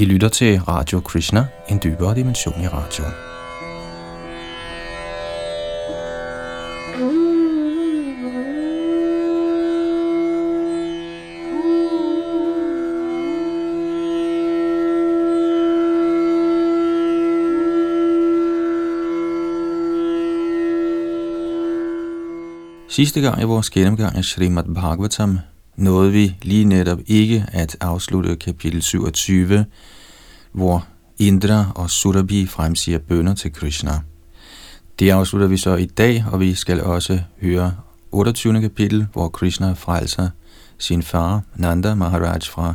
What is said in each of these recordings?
I lytter til Radio Krishna, en dybere dimension i radio. Sidste gang i vores gennemgang af Srimad Bhagavatam nåede vi lige netop ikke at afslutte kapitel 27, hvor Indra og Surabhi fremsiger bønder til Krishna. Det afslutter vi så i dag, og vi skal også høre 28. kapitel, hvor Krishna frelser sin far, Nanda Maharaj, fra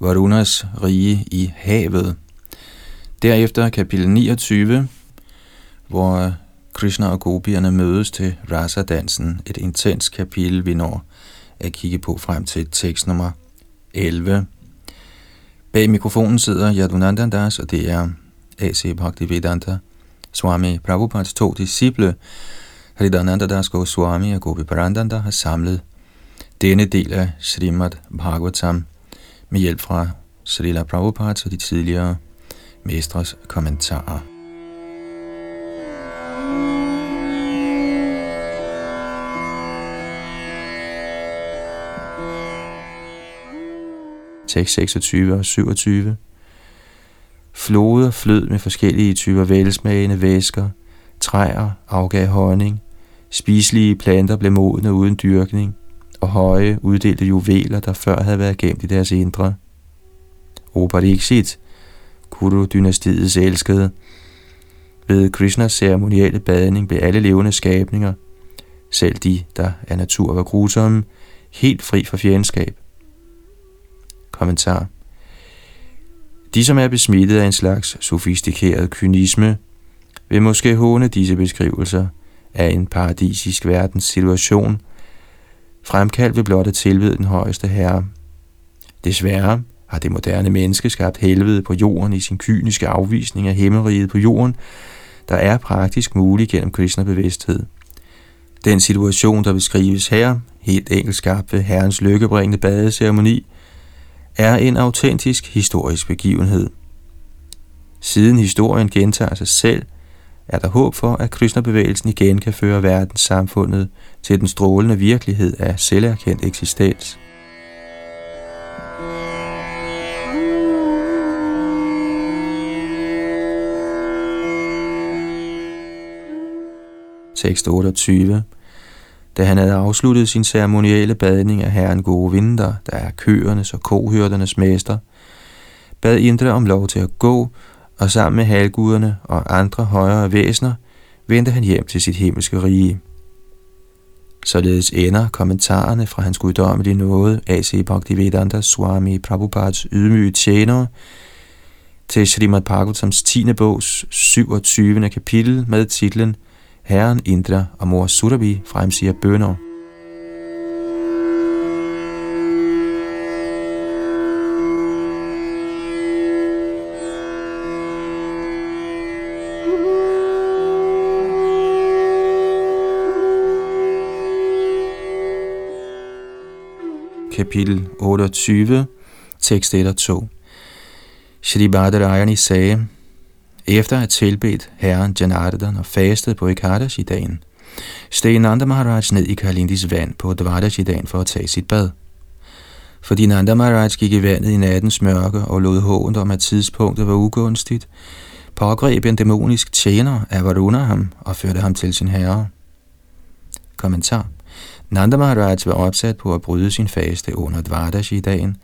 Varunas rige i havet. Derefter kapitel 29, hvor Krishna og gopierne mødes til Rasa-dansen, et intens kapitel, vi når at kigge på frem til tekst nummer 11. Bag mikrofonen sidder Yadunandan Das, og det er A.C. Bhaktivedanta Swami Prabhupads to disciple, Haridananda Das Goswami og Gopi Parandanda har samlet denne del af Srimad Bhagavatam med hjælp fra Srila Prabhupads og de tidligere mestres kommentarer. Tekst 26 og 27. Floder flød med forskellige typer velsmagende væsker, træer afgav honning, spiselige planter blev modne uden dyrkning, og høje uddelte juveler, der før havde været gemt i deres indre. O Kuru-dynastiets elskede, ved Krishnas ceremonielle badning blev alle levende skabninger, selv de, der af natur var grusomme, helt fri for fjendskab. Kommentar. De, som er besmittet af en slags sofistikeret kynisme, vil måske håne disse beskrivelser af en paradisisk verdens situation, fremkaldt ved blot at tilvide den højeste herre. Desværre har det moderne menneske skabt helvede på jorden i sin kyniske afvisning af himmeriget på jorden, der er praktisk mulig gennem kristne bevidsthed. Den situation, der beskrives her, helt enkelt skabt ved herrens lykkebringende badeceremoni, er en autentisk historisk begivenhed. Siden historien gentager sig selv, er der håb for, at Krishna-bevægelsen igen kan føre verdenssamfundet til den strålende virkelighed af selverkendt eksistens. Tekst 28 da han havde afsluttet sin ceremonielle badning af herren Govinda, der er køernes og kohyrdernes mester, bad Indra om lov til at gå, og sammen med halvguderne og andre højere væsener vendte han hjem til sit himmelske rige. Således ender kommentarerne fra hans guddommelige nåde, A.C. Bhaktivedanta Swami Prabhupads ydmyge tjenere, til Srimad Bhagavatams 10. bogs 27. kapitel med titlen Herren Indra og mor Surabi fremsiger bønder. Kapitel 28, tekst 1 og 2. Shri Badarayani sagde, efter at tilbedt herren Janardhan og fastet på Ekadashi-dagen, steg Nanda Maharaj ned i Kalindis vand på Dvadashi-dagen for at tage sit bad. Fordi Nanda Maharaj gik i vandet i nattens mørke og lod hånd om, at tidspunktet var ugunstigt, pågreb en dæmonisk tjener af Varuna ham og førte ham til sin herre. Kommentar. Nanda Maharaj var opsat på at bryde sin faste under Dvadashi-dagen,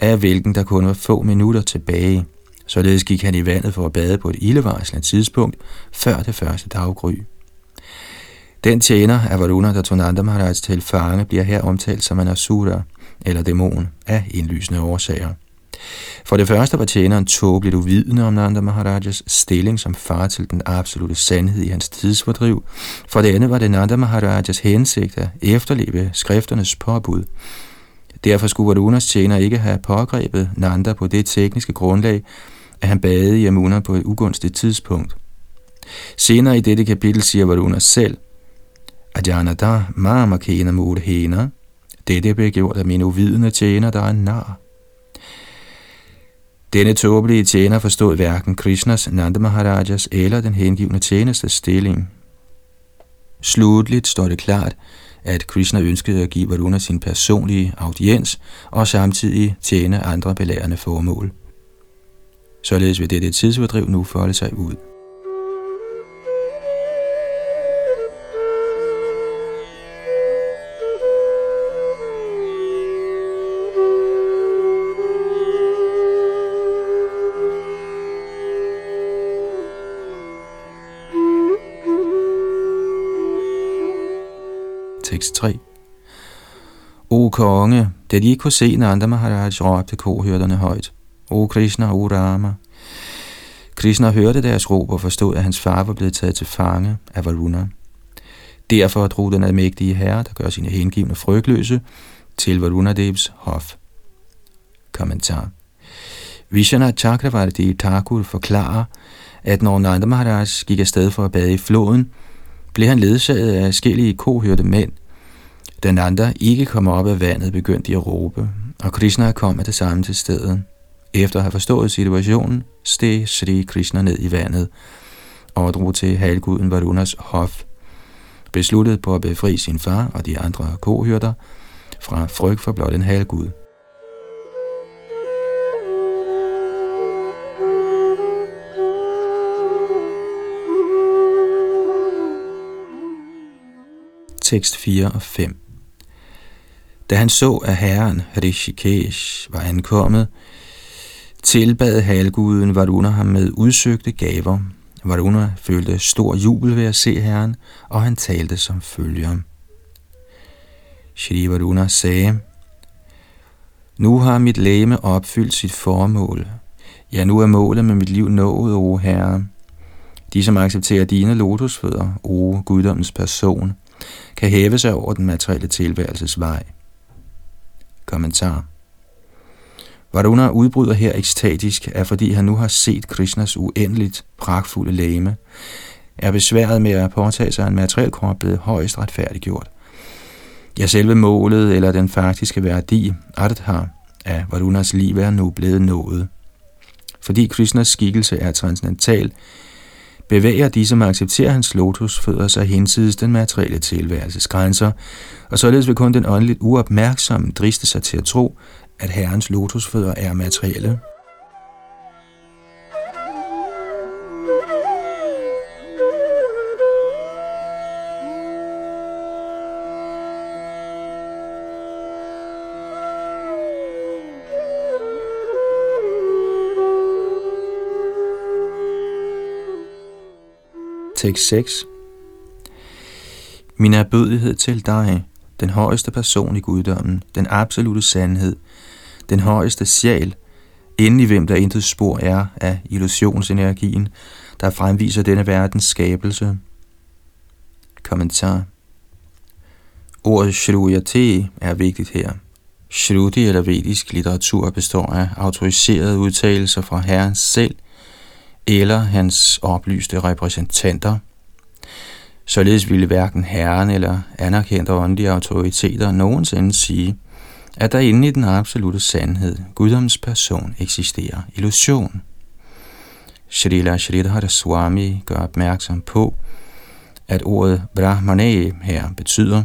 af hvilken der kun var få minutter tilbage – Således gik han i vandet for at bade på et ildevarslende tidspunkt før det første daggry. Den tjener af Varuna, der tog Nanda Maharaj til fange, bliver her omtalt som en asura, eller dæmon, af indlysende årsager. For det første var tjeneren tåbeligt uvidende om Nanda Maharajas stilling som far til den absolute sandhed i hans tidsfordriv. For det andet var det Nanda Maharajas hensigt at efterleve skrifternes påbud. Derfor skulle Varunas tjener ikke have pågrebet Nanda på det tekniske grundlag, at han badede i Amuna på et ugunstigt tidspunkt. Senere i dette kapitel siger Varuna selv, Ajanada mamakena mudhena, dette blev gjort af mine uvidende tjener, der er en nar. Denne tåbelige tjener forstod hverken Krishnas, Nanda Maharajas eller den hengivne tjeneste stilling. Slutligt står det klart, at Krishna ønskede at give Varuna sin personlige audiens og samtidig tjene andre belærende formål. Således vil dette tidsfordriv nu folde sig ud. Tekst 3 O konge, da de ikke kunne se Nanda Maharaj, råbte kohørterne højt. O Krishna, O Rama. Krishna hørte deres råb og forstod, at hans far var blevet taget til fange af Varuna. Derfor drog den almægtige herre, der gør sine hengivne frygtløse, til Varunadevs hof. Kommentar. Vishana Chakravarti Thakur forklarer, at når Nanda Maharaj gik afsted for at bade i floden, blev han ledsaget af forskellige kohørte mænd. Da Nanda ikke kom op af vandet, begyndte de at råbe, og Krishna kom af det samme til stedet. Efter at have forstået situationen, steg Sri Krishna ned i vandet og drog til halvguden Varunas hof, besluttet på at befri sin far og de andre kohyrter fra frygt for blot en halvgud. Tekst 4 og 5 Da han så, at herren Rishikesh var ankommet, tilbad halguden Varuna ham med udsøgte gaver. Varuna følte stor jubel ved at se herren, og han talte som følger. Shri Varuna sagde, Nu har mit læme opfyldt sit formål. Ja, nu er målet med mit liv nået, o Herre. De, som accepterer dine lotusfødder, o guddommens person, kan hæve sig over den materielle tilværelses vej. Kommentar Varuna udbryder her ekstatisk, er fordi han nu har set Krishnas uendeligt pragtfulde læme, er besværet med at påtage sig en materiel krop blevet højst retfærdiggjort. Ja, selve målet eller den faktiske værdi, Adhar, af Varunas liv er nu blevet nået. Fordi Krishnas skikkelse er transcendental, bevæger de, som accepterer hans lotusfødder sig hinsides den materielle tilværelses grænser, og således vil kun den åndeligt uopmærksomme driste sig til at tro, at herrens lotusfødder er materielle. Tekst 6 Min erbødighed til dig, den højeste person i guddommen, den absolute sandhed, den højeste sjæl, inden i hvem der intet spor er af illusionsenergien, der fremviser denne verdens skabelse. Kommentar Ordet Shruyate er vigtigt her. Shruti eller vedisk litteratur består af autoriserede udtalelser fra Herren selv eller hans oplyste repræsentanter. Således ville hverken herren eller anerkendte åndelige autoriteter nogensinde sige, at der inde i den absolute sandhed, Guddoms person, eksisterer illusion. Srila Sridhara Swami gør opmærksom på, at ordet Brahmane her betyder,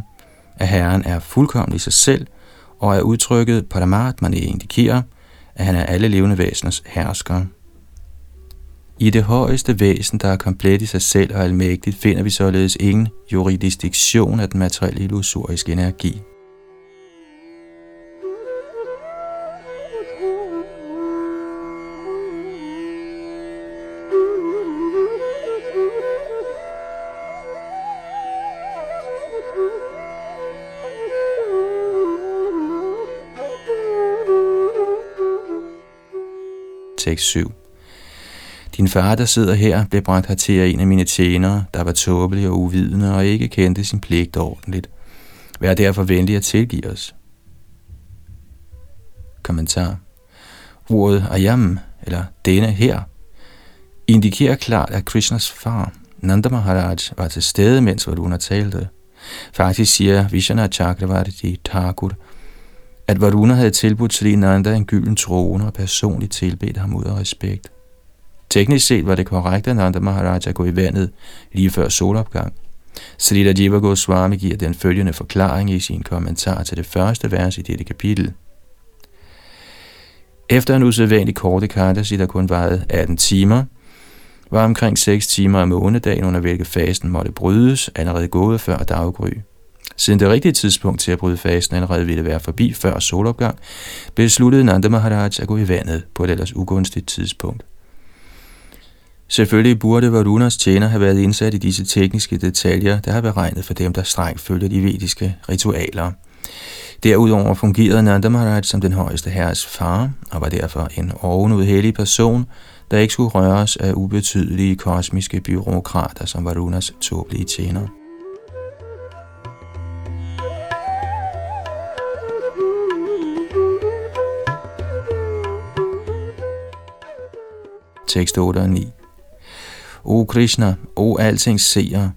at Herren er fuldkommen i sig selv, og er udtrykket Paramatmane indikerer, at han er alle levende væseners hersker. I det højeste væsen, der er komplet i sig selv og almægtigt, finder vi således ingen jurisdiktion af den materielle illusoriske energi. 6-7. din far, der sidder her, blev bragt hertil af en af mine tjenere, der var tåbelig og uvidende og ikke kendte sin pligt ordentligt. Vær derfor venlig at tilgive os. Kommentar. Ordet ayam, eller denne her, indikerer klart, at Krishnas far, Nanda Maharaj, var til stede, mens Varuna talte. Faktisk siger Vishana Chakravarti Thakur, at Varuna havde tilbudt Sri en gylden trone og personligt tilbedt ham ud af respekt. Teknisk set var det korrekt, at Nanda Maharaja gå i vandet lige før solopgang. Srila Jiva Goswami giver den følgende forklaring i sin kommentar til det første vers i dette kapitel. Efter en usædvanlig korte kardasi, der kun varede 18 timer, var omkring 6 timer af månedagen, under hvilket fasten måtte brydes, allerede gået før daggry. Siden det rigtige tidspunkt til at bryde fasen allerede ville være forbi før solopgang, besluttede Nanda Maharaj at gå i vandet på et ellers ugunstigt tidspunkt. Selvfølgelig burde Varunas tjener have været indsat i disse tekniske detaljer, der har beregnet for dem, der strengt følger de vediske ritualer. Derudover fungerede Nanda Maharaj som den højeste herres far, og var derfor en ovenud hellig person, der ikke skulle røres af ubetydelige kosmiske byråkrater, som Varunas tåbelige tjenere. Tekst 8 og 9 O Krishna, o altings seer,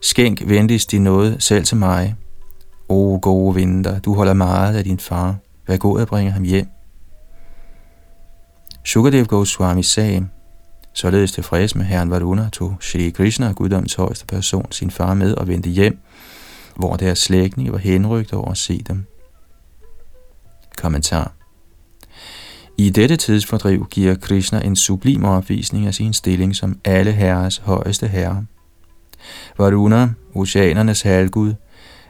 skænk venligst din nåde selv til mig. O gode vinter, du holder meget af din far. Vær god at bringe ham hjem. Sukadev Goswami sagde, således tilfreds med herren Varuna, tog Shri Krishna, guddoms højeste person, sin far med og vendte hjem, hvor deres slægtninge var henrygt over at se dem. Kommentar i dette tidsfordriv giver Krishna en sublim opvisning af sin stilling som alle herres højeste herre. Varuna, oceanernes halvgud,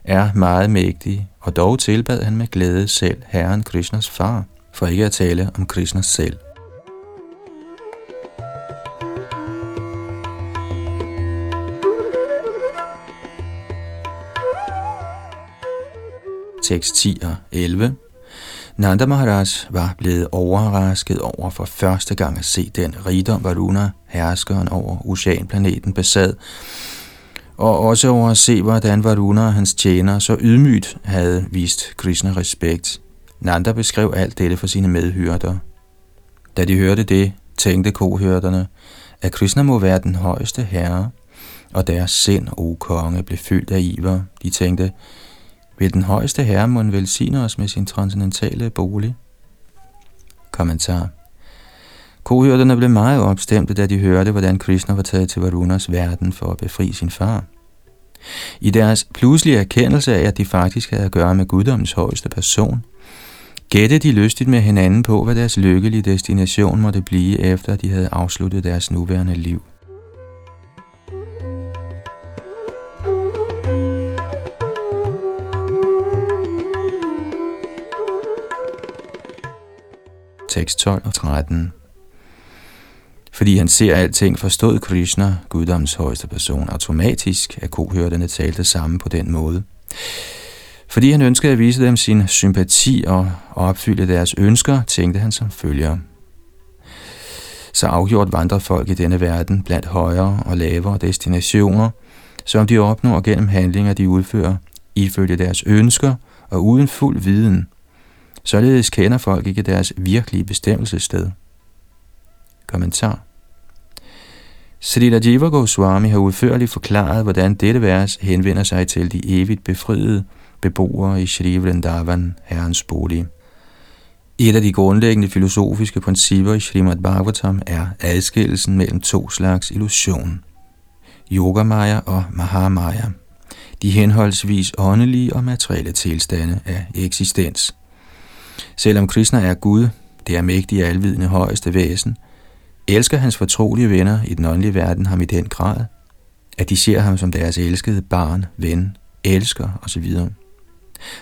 er meget mægtig, og dog tilbad han med glæde selv herren Krishnas far, for ikke at tale om Krishnas selv. Tekst 10 og 11 Nanda Maharaj var blevet overrasket over for første gang at se den rigdom, Varuna, herskeren over oceanplaneten, besad, og også over at se, hvordan Varuna og hans tjener så ydmygt havde vist Krishna respekt. Nanda beskrev alt dette for sine medhyrder. Da de hørte det, tænkte kohørterne, at Krishna må være den højeste herre, og deres sind, o konge, blev fyldt af iver. De tænkte, vil den højeste herre må velsigne os med sin transcendentale bolig? Kommentar. Kohyrderne blev meget opstemte, da de hørte, hvordan Krishna var taget til Varunas verden for at befri sin far. I deres pludselige erkendelse af, at de faktisk havde at gøre med guddommens højeste person, gætte de lystigt med hinanden på, hvad deres lykkelige destination måtte blive, efter de havde afsluttet deres nuværende liv. Tekst 12 og 13. Fordi han ser alting, forstod Krishna, guddoms højeste person, automatisk, at kohørterne talte sammen på den måde. Fordi han ønskede at vise dem sin sympati og opfylde deres ønsker, tænkte han som følger. Så afgjort vandrer folk i denne verden blandt højere og lavere destinationer, som de opnår gennem handlinger, de udfører, ifølge deres ønsker og uden fuld viden – Således kender folk ikke deres virkelige bestemmelsessted. Kommentar Srila Jiva Goswami har udførligt forklaret, hvordan dette vers henvender sig til de evigt befriede beboere i Shri Vrindavan, herrens bolig. Et af de grundlæggende filosofiske principper i Srimad Bhagavatam er adskillelsen mellem to slags illusion. Yogamaya og Mahamaya. De henholdsvis åndelige og materielle tilstande af eksistens – Selvom Krishna er Gud, det er mægtige alvidende højeste væsen, elsker hans fortrolige venner i den åndelige verden ham i den grad, at de ser ham som deres elskede barn, ven, elsker osv.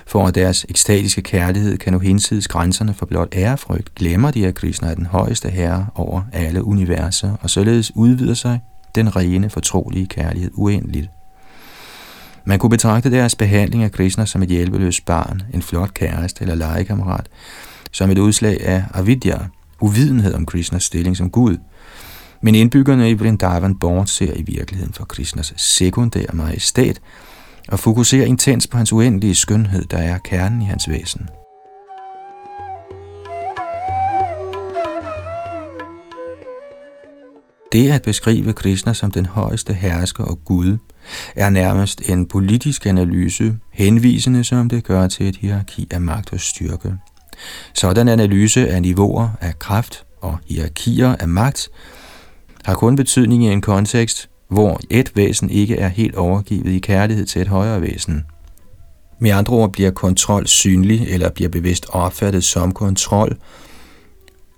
For at deres ekstatiske kærlighed kan nu hinsides grænserne for blot ærefrygt, glemmer de, at Krishna er den højeste herre over alle universer, og således udvider sig den rene, fortrolige kærlighed uendeligt. Man kunne betragte deres behandling af Krishna som et hjælpeløst barn, en flot kæreste eller legekammerat, som et udslag af avidya, uvidenhed om Krishnas stilling som Gud. Men indbyggerne i Vrindavan bortser i virkeligheden for Krishnas sekundære majestæt og fokuserer intens på hans uendelige skønhed, der er kernen i hans væsen. Det at beskrive Krishna som den højeste hersker og Gud, er nærmest en politisk analyse, henvisende som det gør til et hierarki af magt og styrke. Sådan analyse af niveauer af kraft og hierarkier af magt har kun betydning i en kontekst, hvor et væsen ikke er helt overgivet i kærlighed til et højere væsen. Med andre ord bliver kontrol synlig eller bliver bevidst opfattet som kontrol,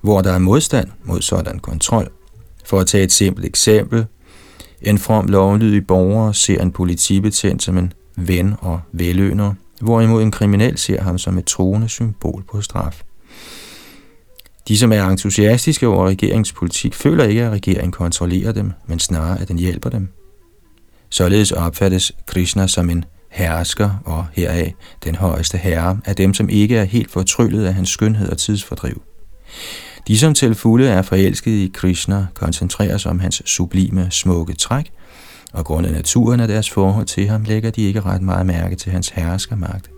hvor der er modstand mod sådan kontrol. For at tage et simpelt eksempel, en from lovlydig borger ser en politibetjent som en ven og velønder, hvorimod en kriminel ser ham som et troende symbol på straf. De, som er entusiastiske over regeringspolitik, føler ikke, at regeringen kontrollerer dem, men snarere, at den hjælper dem. Således opfattes Krishna som en hersker og heraf den højeste herre af dem, som ikke er helt fortryllet af hans skønhed og tidsfordriv. De, som til fulde er forelsket i Krishna, koncentrerer sig om hans sublime, smukke træk, og grundet af naturen af deres forhold til ham, lægger de ikke ret meget mærke til hans herskermagt.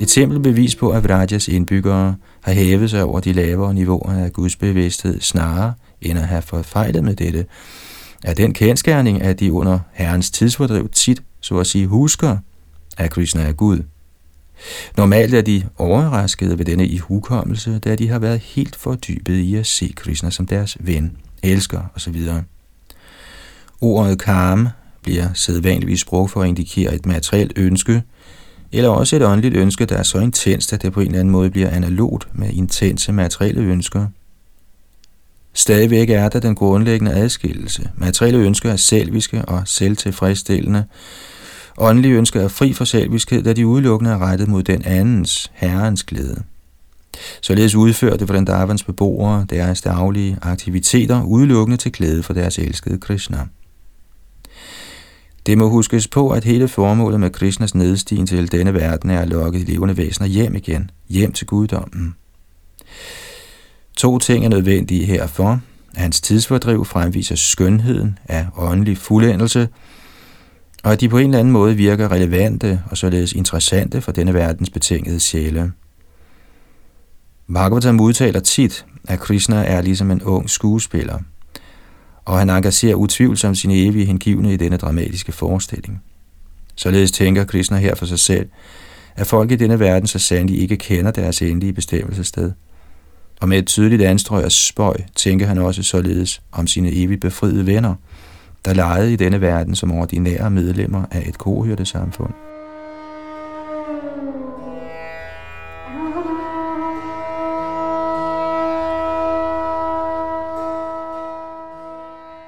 Et simpelt bevis på, at Vrajas indbyggere har hævet sig over de lavere niveauer af Guds bevidsthed snarere end at have forfejlet med dette, er den kendskærning, at de under Herrens tidsfordriv tit, så at sige, husker, at Krishna er Gud. Normalt er de overraskede ved denne ihukommelse, da de har været helt fordybet i at se Krishna som deres ven, elsker osv. Ordet karm bliver sædvanligvis brugt for at indikere et materielt ønske, eller også et åndeligt ønske, der er så intenst, at det på en eller anden måde bliver analogt med intense materielle ønsker. Stadigvæk er der den grundlæggende adskillelse. Materielle ønsker er selviske og selvtilfredsstillende. Åndelige ønsker er fri for selviskhed, da de udelukkende er rettet mod den andens, herrens glæde. Således udfører det for den Davans beboere deres daglige aktiviteter udelukkende til glæde for deres elskede Krishna. Det må huskes på, at hele formålet med Krishnas nedstigen til denne verden er at lokke de levende væsener hjem igen, hjem til guddommen. To ting er nødvendige herfor. Hans tidsfordriv fremviser skønheden af åndelig fuldendelse, og at de på en eller anden måde virker relevante og således interessante for denne verdens betingede sjæle. Bhagavatam udtaler tit, at Krishna er ligesom en ung skuespiller – og han engagerer utvivlsomt sine evige hengivne i denne dramatiske forestilling. Således tænker Krishna her for sig selv, at folk i denne verden så sandelig ikke kender deres endelige bestemmelsessted. Og med et tydeligt anstrøg af spøj tænker han også således om sine evigt befriede venner, der lejede i denne verden som ordinære medlemmer af et kohyrdesamfund. samfund.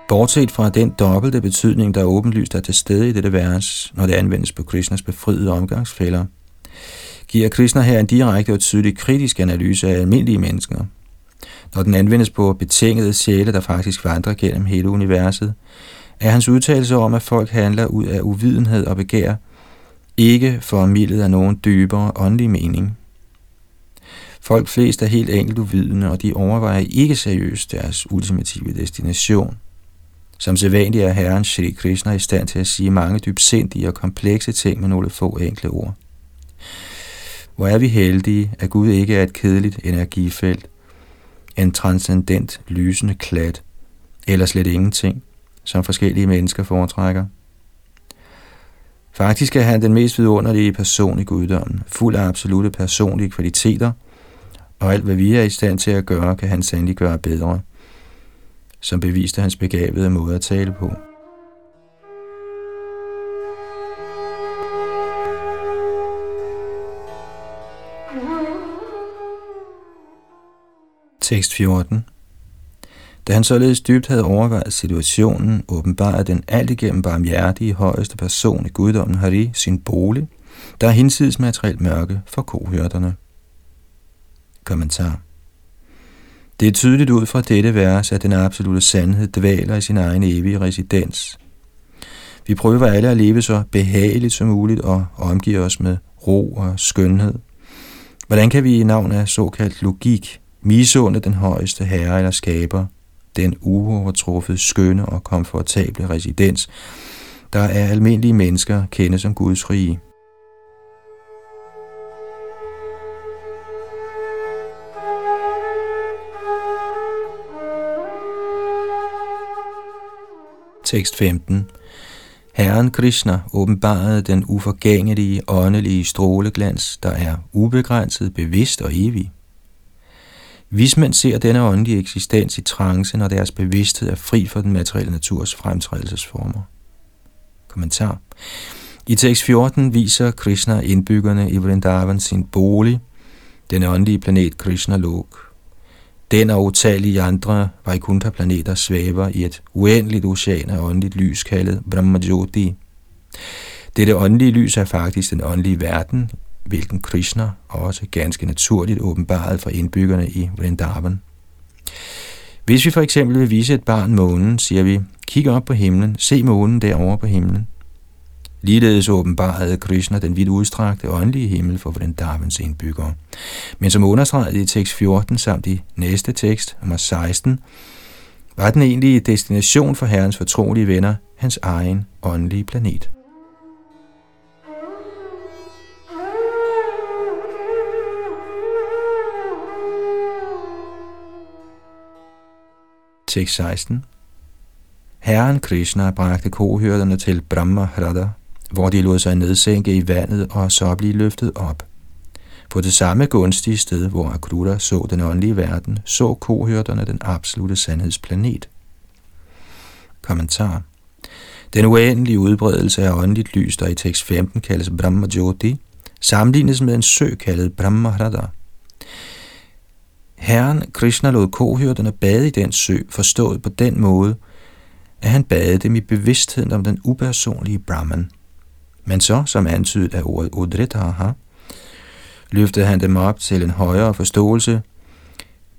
Bortset fra den dobbelte betydning, der åbenlyst er til stede i dette vers, når det anvendes på Krishnas befriede omgangsfælder, giver Krishna her en direkte og tydelig kritisk analyse af almindelige mennesker. Når den anvendes på betingede sjæle, der faktisk vandrer gennem hele universet, er hans udtalelse om, at folk handler ud af uvidenhed og begær, ikke formidlet af nogen dybere åndelig mening. Folk flest er helt enkelt uvidende, og de overvejer ikke seriøst deres ultimative destination. Som sædvanligt er Herren Shri Krishna i stand til at sige mange dybsindige og komplekse ting med nogle få enkle ord. Hvor er vi heldige, at Gud ikke er et kedeligt energifelt, en transcendent lysende klat, eller slet ingenting, som forskellige mennesker foretrækker. Faktisk er han den mest vidunderlige person i guddommen, fuld af absolute personlige kvaliteter, og alt hvad vi er i stand til at gøre, kan han sandelig gøre bedre – som beviste hans begavede måde at tale på. Tekst 14 da han således dybt havde overvejet situationen, åbenbarede den alt igennem barmhjertige højeste person i guddommen Hari sin bolig, der er hinsides materielt mørke for kohørterne. Kommentar det er tydeligt ud fra dette vers, at den absolute sandhed dvaler i sin egen evige residens. Vi prøver alle at leve så behageligt som muligt og omgive os med ro og skønhed. Hvordan kan vi i navn af såkaldt logik misunde den højeste herre eller skaber, den uovertruffet skønne og komfortable residens, der er almindelige mennesker kendes som Guds rige. Tekst 15 Herren Krishna åbenbarede den uforgængelige åndelige stråleglans, der er ubegrænset, bevidst og evig. Vismænd ser denne åndelige eksistens i trance, når deres bevidsthed er fri for den materielle naturs fremtrædelsesformer. Kommentar. I tekst 14 viser Krishna indbyggerne i Vrindavan sin bolig, den åndelige planet Krishna Lok. Den og utallige andre Vaikuntha-planeter svæver i et uendeligt ocean af åndeligt lys kaldet Brahmajyoti. Dette åndelige lys er faktisk den åndelige verden, hvilken Krishna også ganske naturligt åbenbarede for indbyggerne i Vrindavan. Hvis vi for eksempel vil vise et barn månen, siger vi, kig op på himlen, se månen derovre på himlen. Ligeledes åbenbarede Krishna den vidt udstrakte åndelige himmel for Vrindavans indbyggere. Men som understreget i tekst 14 samt i næste tekst, nummer 16, var den egentlige destination for Herrens fortrolige venner hans egen åndelige planet. Tekst 16 Herren Krishna bragte kohyrderne til Brahma Hrada, hvor de lod sig nedsænke i vandet og så blive løftet op. På det samme gunstige sted, hvor Akrura så den åndelige verden, så kohyrderne den absolute sandhedsplanet. Kommentar Den uendelige udbredelse af åndeligt lys, der i tekst 15 kaldes Brahma Jyoti, sammenlignes med en sø kaldet Brahma Hrada. Herren Krishna lod kohyrderne bade i den sø, forstået på den måde, at han badede dem i bevidstheden om den upersonlige Brahman. Men så, som antydet af ordet Udritaha, løftede han dem op til en højere forståelse,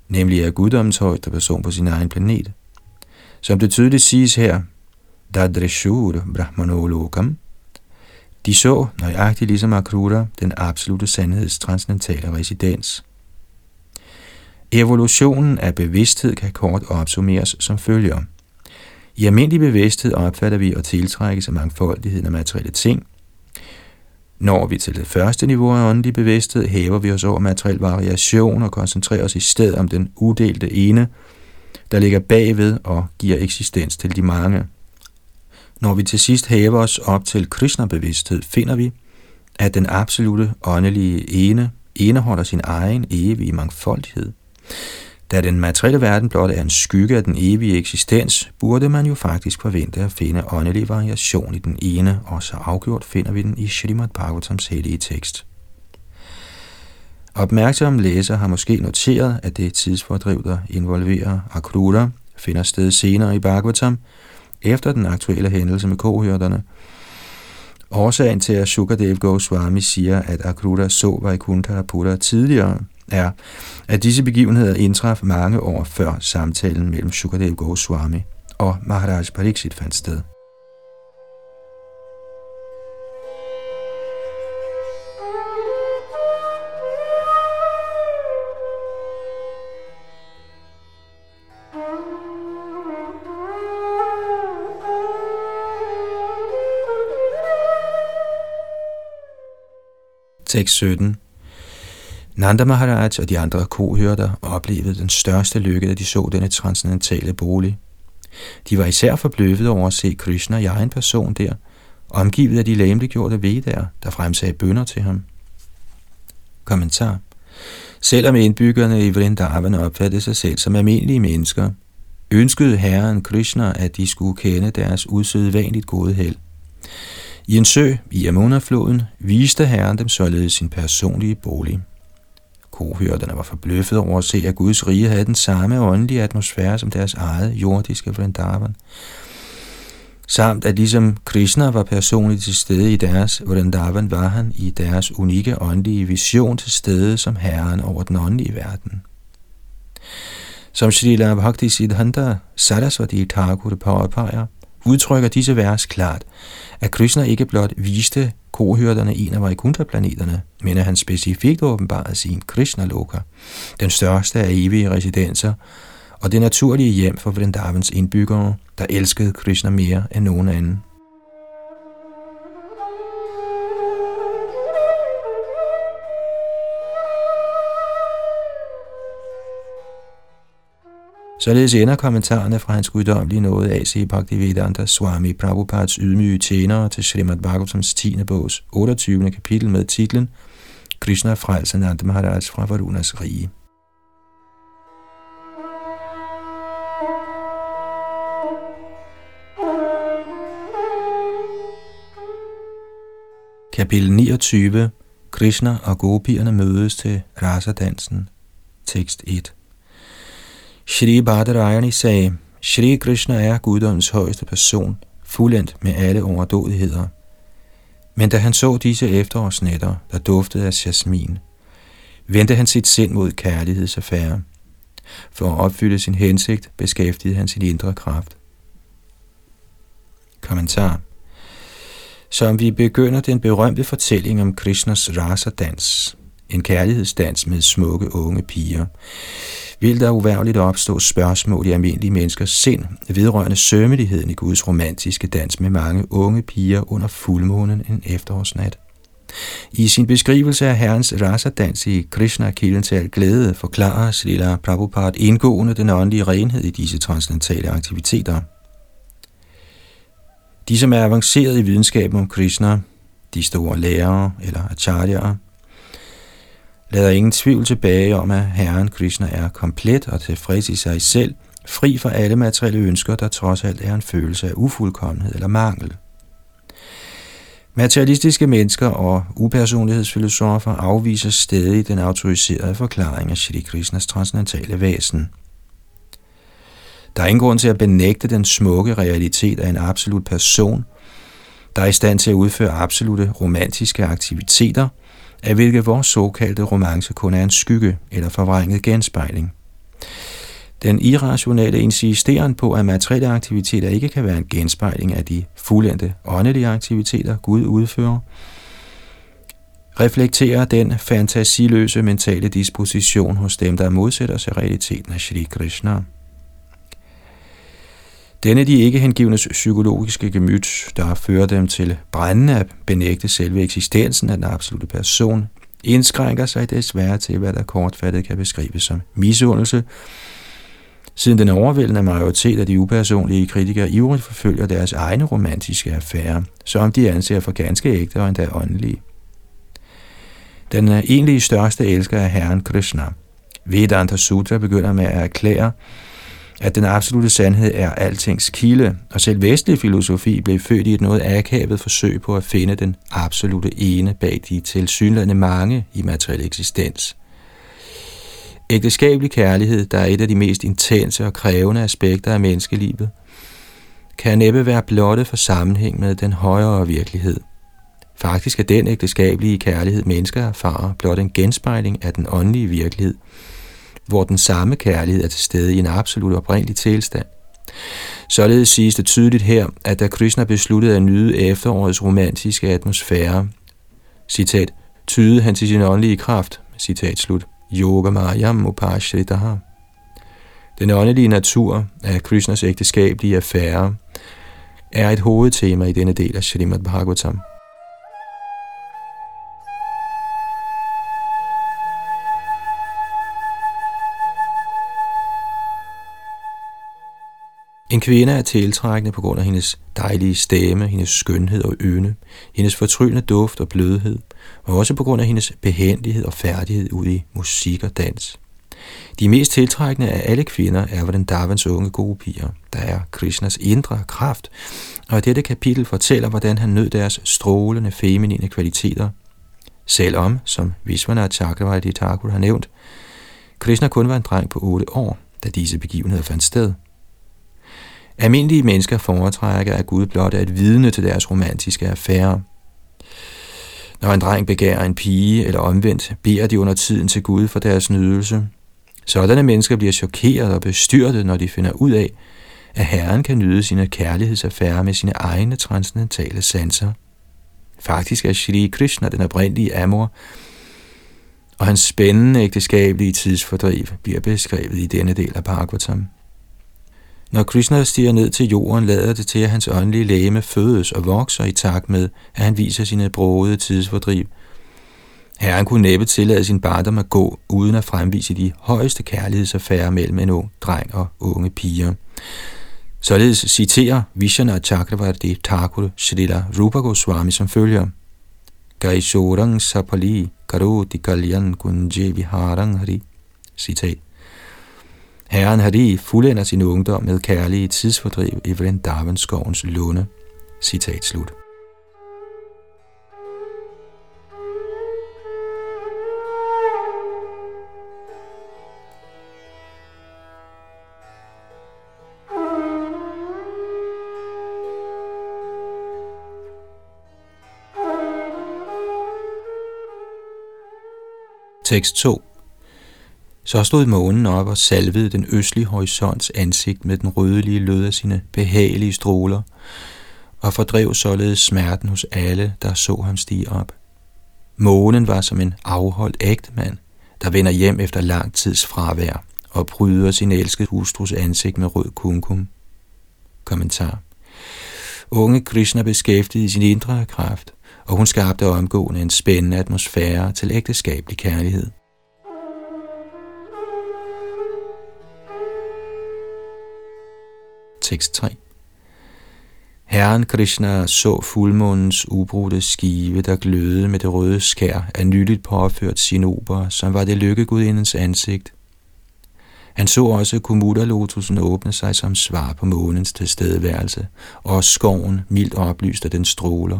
nemlig af guddommens højde person på sin egen planet. Som det tydeligt siges her, Dadreshur Brahmanolokam, de så, nøjagtigt ligesom Akrura, den absolute sandheds transcendentale residens. Evolutionen af bevidsthed kan kort opsummeres som følger. I almindelig bevidsthed opfatter vi og tiltrækkes af mangfoldigheden af materielle ting, når vi til det første niveau af åndelig bevidsthed, hæver vi os over materiel variation og koncentrerer os i stedet om den udelte ene, der ligger bagved og giver eksistens til de mange. Når vi til sidst hæver os op til Krishna-bevidsthed, finder vi, at den absolute åndelige ene indeholder sin egen evige mangfoldighed. Da den materielle verden blot er en skygge af den evige eksistens, burde man jo faktisk forvente at finde åndelig variation i den ene, og så afgjort finder vi den i Srimad Bhagavatams hellige tekst. Opmærksom læser har måske noteret, at det tidsfordriv, der involverer Akrura, finder sted senere i Bhagavatam, efter den aktuelle hændelse med kohyrderne. Årsagen til, at Sukadev Goswami siger, at Akruta så Vaikuntha Pura tidligere, er, at disse begivenheder indtraf mange år før samtalen mellem Sukadev Goswami og Maharaj Pariksit fandt sted. Tekst 17 Nanda Maharaj og de andre kohørter oplevede den største lykke, da de så denne transcendentale bolig. De var især forbløffet over at se Krishna i egen person der, omgivet af de læmeliggjorte vedaer, der fremsagde bønder til ham. Kommentar Selvom indbyggerne i Vrindavan opfattede sig selv som almindelige mennesker, ønskede Herren Krishna, at de skulle kende deres usædvanligt gode held. I en sø i Yamuna-floden viste Herren dem således sin personlige bolig. Kohyrderne var forbløffet over at se, at Guds rige havde den samme åndelige atmosfære som deres eget jordiske Vrindavan. Samt at ligesom Krishna var personligt til stede i deres Vrindavan, var han i deres unikke åndelige vision til stede som herren over den åndelige verden. Som Srila Bhakti Siddhanta Saraswati Thakur påpeger, udtrykker disse vers klart, at Krishna ikke blot viste kohyrderne en af Vaikuntha-planeterne, men at han specifikt åbenbarede sin Krishna-loka, den største af evige residenser, og det naturlige hjem for Vrindavans indbyggere, der elskede Krishna mere end nogen anden. Således ender kommentarerne fra hans guddommelige nåde A.C. Bhaktivedanta Swami Prabhupads ydmyge tjenere til Srimad Bhagavatams 10. bogs 28. kapitel med titlen Krishna frelser Nand Maharaj fra Varunas rige. Kapitel 29 Krishna og gopierne mødes til rasadansen. Tekst 1 Shri Bhadarayani sagde, Shri Krishna er guddommens højeste person, fuldendt med alle overdådigheder. Men da han så disse efterårsnætter, der duftede af jasmin, vendte han sit sind mod kærlighedsaffære. For at opfylde sin hensigt, beskæftigede han sin indre kraft. Kommentar Som vi begynder den berømte fortælling om Krishnas rasa-dans, en kærlighedsdans med smukke unge piger, vil der uværligt opstå spørgsmål i almindelige menneskers sind vedrørende sømmeligheden i Guds romantiske dans med mange unge piger under fuldmånen en efterårsnat. I sin beskrivelse af Herrens rasadans i Krishna kilden til al glæde forklarer Srila Prabhupada indgående den åndelige renhed i disse transcendentale aktiviteter. De, som er avanceret i videnskaben om Krishna, de store lærere eller acharyaer, lader ingen tvivl tilbage om, at Herren Krishna er komplet og tilfreds i sig selv, fri for alle materielle ønsker, der trods alt er en følelse af ufuldkommenhed eller mangel. Materialistiske mennesker og upersonlighedsfilosofer afviser stadig den autoriserede forklaring af Shri Krishnas transcendentale væsen. Der er ingen grund til at benægte den smukke realitet af en absolut person, der er i stand til at udføre absolute romantiske aktiviteter – af hvilket vores såkaldte romance kun er en skygge eller forvrænget genspejling. Den irrationelle insisteren på, at materielle aktiviteter ikke kan være en genspejling af de fuldendte åndelige aktiviteter, Gud udfører, reflekterer den fantasiløse mentale disposition hos dem, der modsætter sig realiteten af Shri Krishna. Denne de ikke hengivnes psykologiske gemyt, der fører dem til brændende at benægte selve eksistensen af den absolute person, indskrænker sig desværre til, hvad der kortfattet kan beskrives som misundelse, siden den overvældende majoritet af de upersonlige kritikere ivrigt forfølger deres egne romantiske affære, som de anser for ganske ægte og endda åndelige. Den egentlig største elsker af Herren Krishna. Vedanta Sutra begynder med at erklære, at den absolute sandhed er altings kilde, og selv vestlig filosofi blev født i et noget akavet forsøg på at finde den absolute ene bag de tilsyneladende mange i materiel eksistens. Ægteskabelig kærlighed, der er et af de mest intense og krævende aspekter af menneskelivet, kan næppe være blotte for sammenhæng med den højere virkelighed. Faktisk er den ægteskabelige kærlighed, mennesker erfarer, blot en genspejling af den åndelige virkelighed, hvor den samme kærlighed er til stede i en absolut oprindelig tilstand. Således siges det tydeligt her, at da Krishna besluttede at nyde efterårets romantiske atmosfære, citat, tydede han til sin åndelige kraft, citat slut, yoga mayam upashritaha. Den åndelige natur af Krishnas ægteskabelige affære er et hovedtema i denne del af Srimad Bhagavatam. En kvinde er tiltrækkende på grund af hendes dejlige stemme, hendes skønhed og ynde, hendes fortryllende duft og blødhed, og også på grund af hendes behendighed og færdighed ud i musik og dans. De mest tiltrækkende af alle kvinder er hvordan Davans unge gode piger, der er Krishnas indre kraft, og dette kapitel fortæller, hvordan han nød deres strålende feminine kvaliteter. Selvom, som Vishwanath Chakravarti Thakur har nævnt, Krishna kun var en dreng på 8 år, da disse begivenheder fandt sted – Almindelige mennesker foretrækker, at Gud blot er et vidne til deres romantiske affære. Når en dreng begærer en pige eller omvendt, beder de under tiden til Gud for deres nydelse. Sådanne mennesker bliver chokeret og bestyrtet, når de finder ud af, at Herren kan nyde sine kærlighedsaffærer med sine egne transcendentale sanser. Faktisk er Shri Krishna den oprindelige amor, og hans spændende ægteskabelige tidsfordriv bliver beskrevet i denne del af Bhagavatam. Når Krishna stiger ned til jorden, lader det til, at hans åndelige læme fødes og vokser i takt med, at han viser sine brode tidsfordriv. Herren kunne næppe tillade sin barndom at gå, uden at fremvise de højeste kærlighedsaffærer mellem en ung dreng og unge piger. Således citerer Vishana Chakravarti Thakur Srila Rupa Goswami som følger. Gaishorang sapali karoti kalyan kunje viharang hari. Citat. Herren Hari fuldender sin ungdom med kærlige tidsfordriv i Vrindavans lunde. Citat slut. Tekst 2 så stod månen op og salvede den østlige horisonts ansigt med den rødelige lød af sine behagelige stråler, og fordrev således smerten hos alle, der så ham stige op. Månen var som en afholdt ægtemand, der vender hjem efter lang tids fravær og bryder sin elskede hustrus ansigt med rød kunkum. Kommentar. Unge Krishna beskæftigede sin indre kraft, og hun skabte omgående en spændende atmosfære til ægteskabelig kærlighed. Tekst 3 Herren Krishna så fuldmånens ubrudte skive, der glødede med det røde skær af nyligt påført sinober, som var det lykkegudindens ansigt. Han så også Kumuda-lotusen åbne sig som svar på månens tilstedeværelse, og skoven mildt oplyst af den stråler.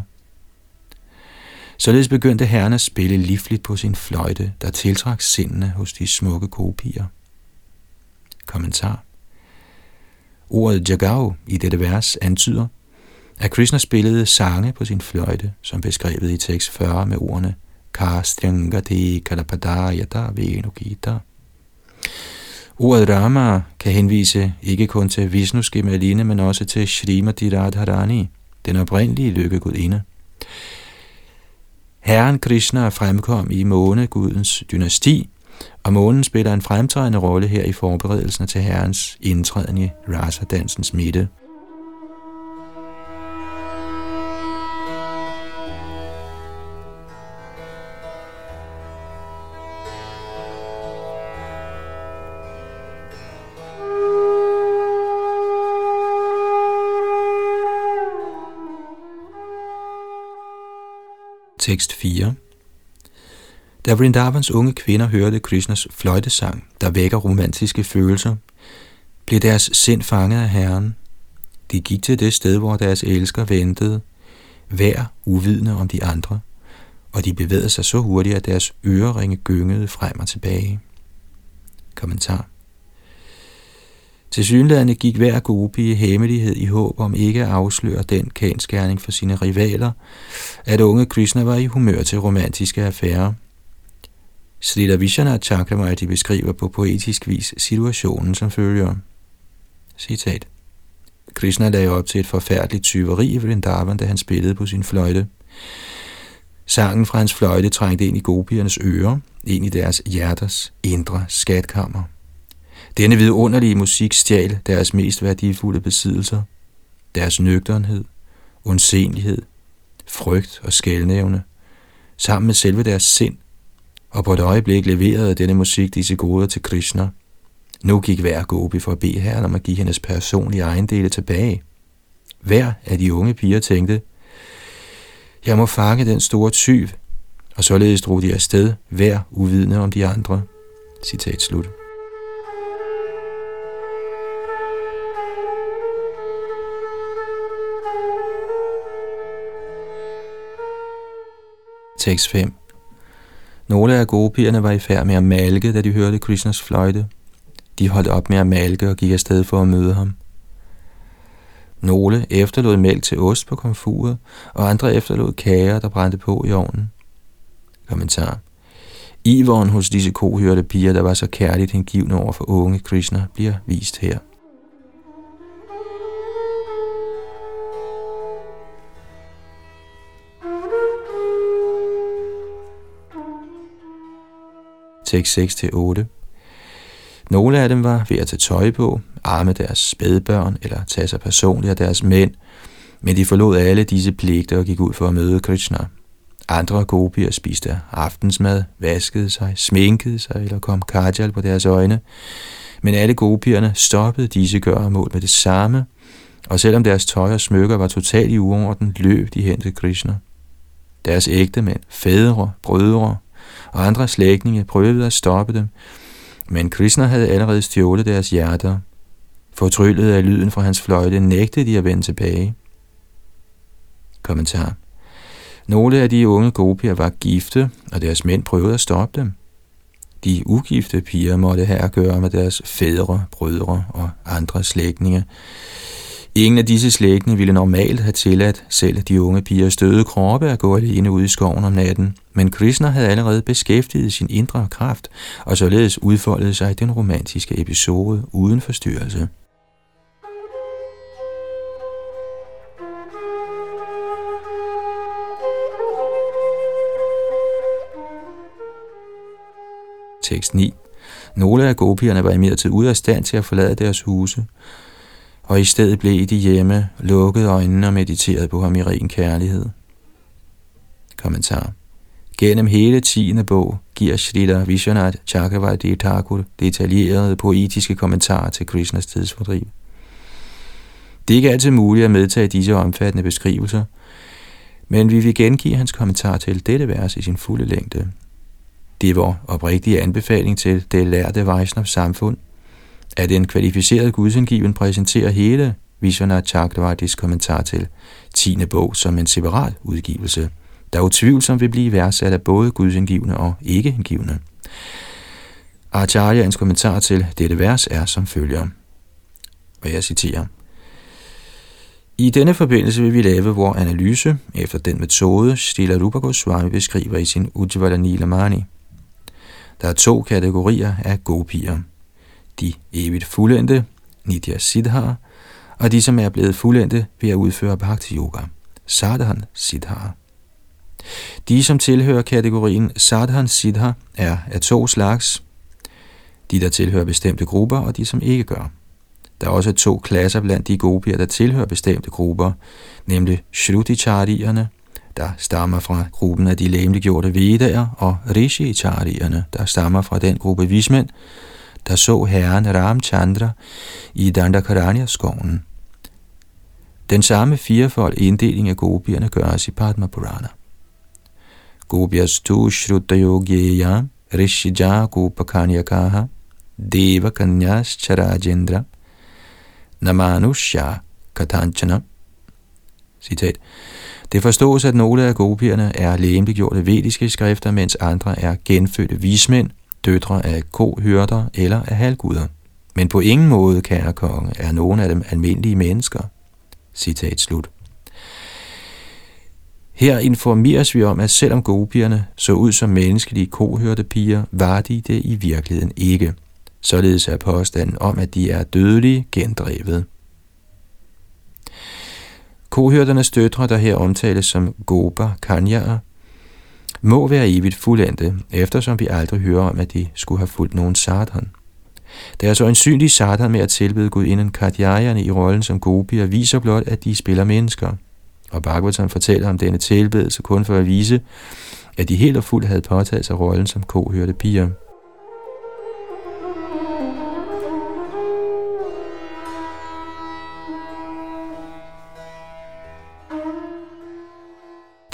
Således begyndte herren at spille livligt på sin fløjte, der tiltrak sindene hos de smukke kopier. Kommentar Ordet jagao i dette vers antyder, at Krishna spillede sange på sin fløjte, som beskrevet i tekst 40 med ordene Kastrangati Kalapadayata Venugita. Ordet Rama kan henvise ikke kun til Vishnu Skimaline, men også til Srimati Radharani, den oprindelige lykkegudinde. Herren Krishna fremkom i månegudens dynasti, og månen spiller en fremtrædende rolle her i forberedelsen til herrens indtræden i rasa-dansens midte. Tekst 4 da Vrindavans unge kvinder hørte Krishnas fløjtesang, der vækker romantiske følelser, blev deres sind fanget af Herren. De gik til det sted, hvor deres elsker ventede, hver uvidende om de andre, og de bevægede sig så hurtigt, at deres øreringe gyngede frem og tilbage. Kommentar til synlædende gik hver gopi i hemmelighed i håb om ikke at afsløre den kendskærning for sine rivaler, at unge Krishna var i humør til romantiske affærer. Srila Vishana Chakravarti beskriver på poetisk vis situationen som følger. Citat. Krishna lagde op til et forfærdeligt tyveri i Vrindavan, da han spillede på sin fløjte. Sangen fra hans fløjte trængte ind i gopiernes ører, ind i deres hjerters indre skatkammer. Denne vidunderlige musik stjal deres mest værdifulde besiddelser, deres nøgternhed, ondsenlighed, frygt og skældnævne, sammen med selve deres sind, og på et øjeblik leverede denne musik disse goder til Krishna. Nu gik hver gopi for at bede herren om at give hendes personlige ejendele tilbage. Hver af de unge piger tænkte, jeg må fange den store tyv, og således drog de afsted, hver uvidende om de andre. Citat slut. Tekst 5 nogle af gopierne var i færd med at malke, da de hørte Krishnas fløjte. De holdt op med at malke og gik afsted for at møde ham. Nogle efterlod mælk til ost på komfuret, og andre efterlod kager, der brændte på i ovnen. Kommentar. Iveren hos disse kohørte piger, der var så kærligt hengivne over for unge Krishna, bliver vist her. Tekst 6-8. Nogle af dem var ved at tage tøj på, arme deres spædbørn eller tage sig personligt af deres mænd, men de forlod alle disse pligter og gik ud for at møde Krishna. Andre gopier spiste aftensmad, vaskede sig, sminkede sig eller kom kajal på deres øjne. Men alle gopierne stoppede disse gøremål med det samme, og selvom deres tøj og smykker var totalt i uorden, løb de hen til Krishna. Deres ægtemænd, fædre, brødre og andre slægtninge prøvede at stoppe dem, men Krishna havde allerede stjålet deres hjerter. Fortryllet af lyden fra hans fløjte nægtede de at vende tilbage. Kommentar nogle af de unge gopier var gifte, og deres mænd prøvede at stoppe dem. De ugifte piger måtte have at gøre med deres fædre, brødre og andre slægtninge. Ingen af disse slægtene ville normalt have tilladt selv de unge piger støde kroppe at gå alene ud i skoven om natten, men Krishna havde allerede beskæftiget sin indre kraft, og således udfoldede sig den romantiske episode uden forstyrrelse. Tekst 9. Nogle af gopierne var imidlertid ude af stand til at forlade deres huse, og i stedet blev de hjemme, lukkede øjnene og mediterede på ham i ren kærlighed. Kommentar. Gennem hele tiende bog giver Shrita Vishwanath Chakravarti Thakur detaljerede poetiske kommentarer til Krishnas tidsfordriv. Det er ikke altid muligt at medtage disse omfattende beskrivelser, men vi vil gengive hans kommentar til dette vers i sin fulde længde. Det er vores oprigtige anbefaling til det lærte Vaishnav samfund, at en kvalificeret gudsindgiven præsenterer hele Vishwanath Chakravartis kommentar til 10. bog som en separat udgivelse, der utvivlsomt vil blive værdsat af både gudsindgivende og ikke-indgivende. Acharyans kommentar til dette vers er som følger, og jeg citerer. I denne forbindelse vil vi lave vores analyse efter den metode, Stila Rupa Goswami beskriver i sin Ujjvala Nilamani – der er to kategorier af gopier. De evigt fuldendte, Nidya Siddhar, og de, som er blevet fuldendte ved at udføre Bhakti Yoga, Sadhan Siddhar. De, som tilhører kategorien Sadhan Siddhar, er af to slags. De, der tilhører bestemte grupper, og de, som ikke gør. Der er også to klasser blandt de gopier, der tilhører bestemte grupper, nemlig Shruti-charierne, der stammer fra gruppen af de læmeliggjorte vedaer, og Rishi-charierne, der stammer fra den gruppe vismænd, der så herren Ramchandra i Dandakaranya-skoven. Den samme firefold inddeling af gobierne gøres i Padma Purana. Gobias tu shrutayogeya rishija gopakanyakaha deva kanyas charajendra namanushya katanchana. Citat. Det forstås, at nogle af gopierne er lægemliggjorte vediske skrifter, mens andre er genfødte vismænd, døtre af kohyrder eller af halvguder. Men på ingen måde, kære konge, er nogen af dem almindelige mennesker. Citat slut. Her informeres vi om, at selvom gopierne så ud som menneskelige kohørte piger, var de det i virkeligheden ikke. Således er påstanden om, at de er dødelige gendrevet. Kohørternes døtre, der her omtales som gober, kanjaer, må være evigt fuldendte, eftersom vi aldrig hører om, at de skulle have fulgt nogen sadhan. Det er så synlig sadhan med at tilbede Gud inden i rollen som gopier viser blot, at de spiller mennesker. Og Bhagavatam fortæller om denne tilbedelse kun for at vise, at de helt og fuldt havde påtaget sig rollen som kohørte piger.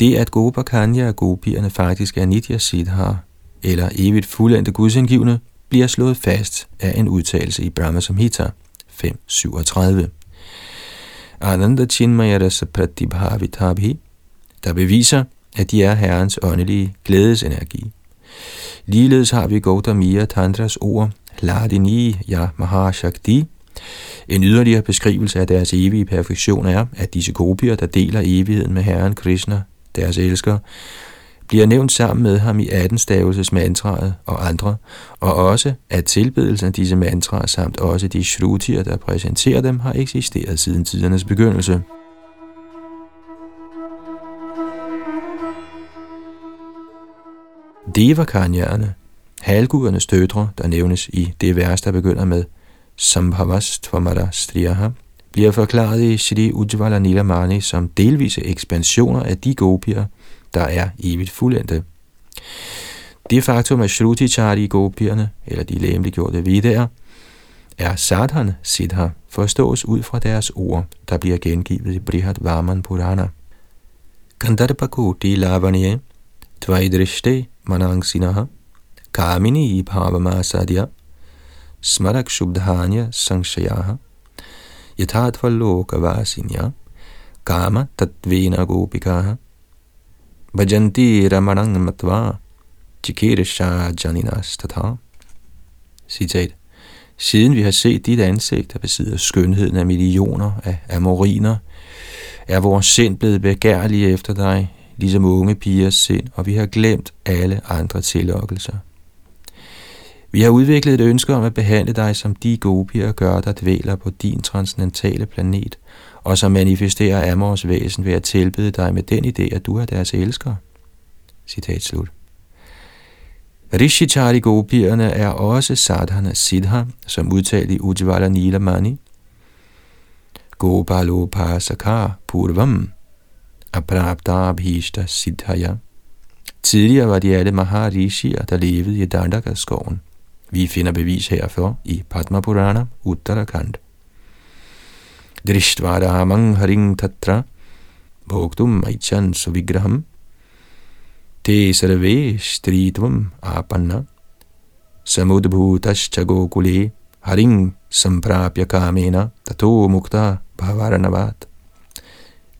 Det, at Gopakanya og gopierne faktisk er Nitya Siddhar, eller evigt fuldendte gudsindgivende, bliver slået fast af en udtalelse i Brahma Samhita 5.37. Ananda Chinmayarasa Pratibhavitabhi, der beviser, at de er Herrens åndelige glædesenergi. Ligeledes har vi Gautamiya Tantras ord, Ladini Ya Mahashakti, en yderligere beskrivelse af deres evige perfektion er, at disse gopier, der deler evigheden med Herren Krishna, deres elsker, bliver nævnt sammen med ham i 18 stavelses mantraet og andre, og også at tilbedelsen af disse mantraer samt også de shrutier, der præsenterer dem, har eksisteret siden tidernes begyndelse. Devakarnjerne, halvgudernes døtre, der nævnes i det vers, der begynder med Sambhavas Tvamara Striyaha, bliver forklaret i Shri Ujjvala Nilamani som delvise ekspansioner af de gopier, der er evigt fuldendte. Det faktum, at Shruti Chari gopierne, eller de læmeliggjorte videre, er sadhan siddha, forstås ud fra deres ord, der bliver gengivet i Brihat Varman Purana. Kandarpakoti lavanye, tvaidrishte manangsinaha, kamini bhavamasadya, smarak shubdhanya sangshayaha, yathatva lokavasinya, kama tatvena gopikaha, bhajanti ramanang matva, chikirsha janinas tatha. Citat. Siden vi har set dit ansigt, der besidder skønheden af millioner af amoriner, er vores sind blevet begærlige efter dig, ligesom unge pigers sind, og vi har glemt alle andre tillokkelser. Vi har udviklet et ønske om at behandle dig som de gopier gør, der dvæler på din transcendentale planet, og som manifesterer Amors væsen ved at tilbede dig med den idé, at du er deres elsker. Citat slut. Rishichari gopierne er også sadhana siddha, som udtalt i Ujjvala Nilamani. Gopalo pasakar purvam aprabda bhishta siddhaya. Tidligere var de alle Maharishier, der levede i Dandaka-skoven. Vi finder bevis herfor i Padma Purana, Uttarakhand. Drishtvaramang haring tatra bhoktum aichan suvigraham te sarve stritvam apanna samudbhutascha gokule haring samprapya kamena tato mukta bhavaranavat.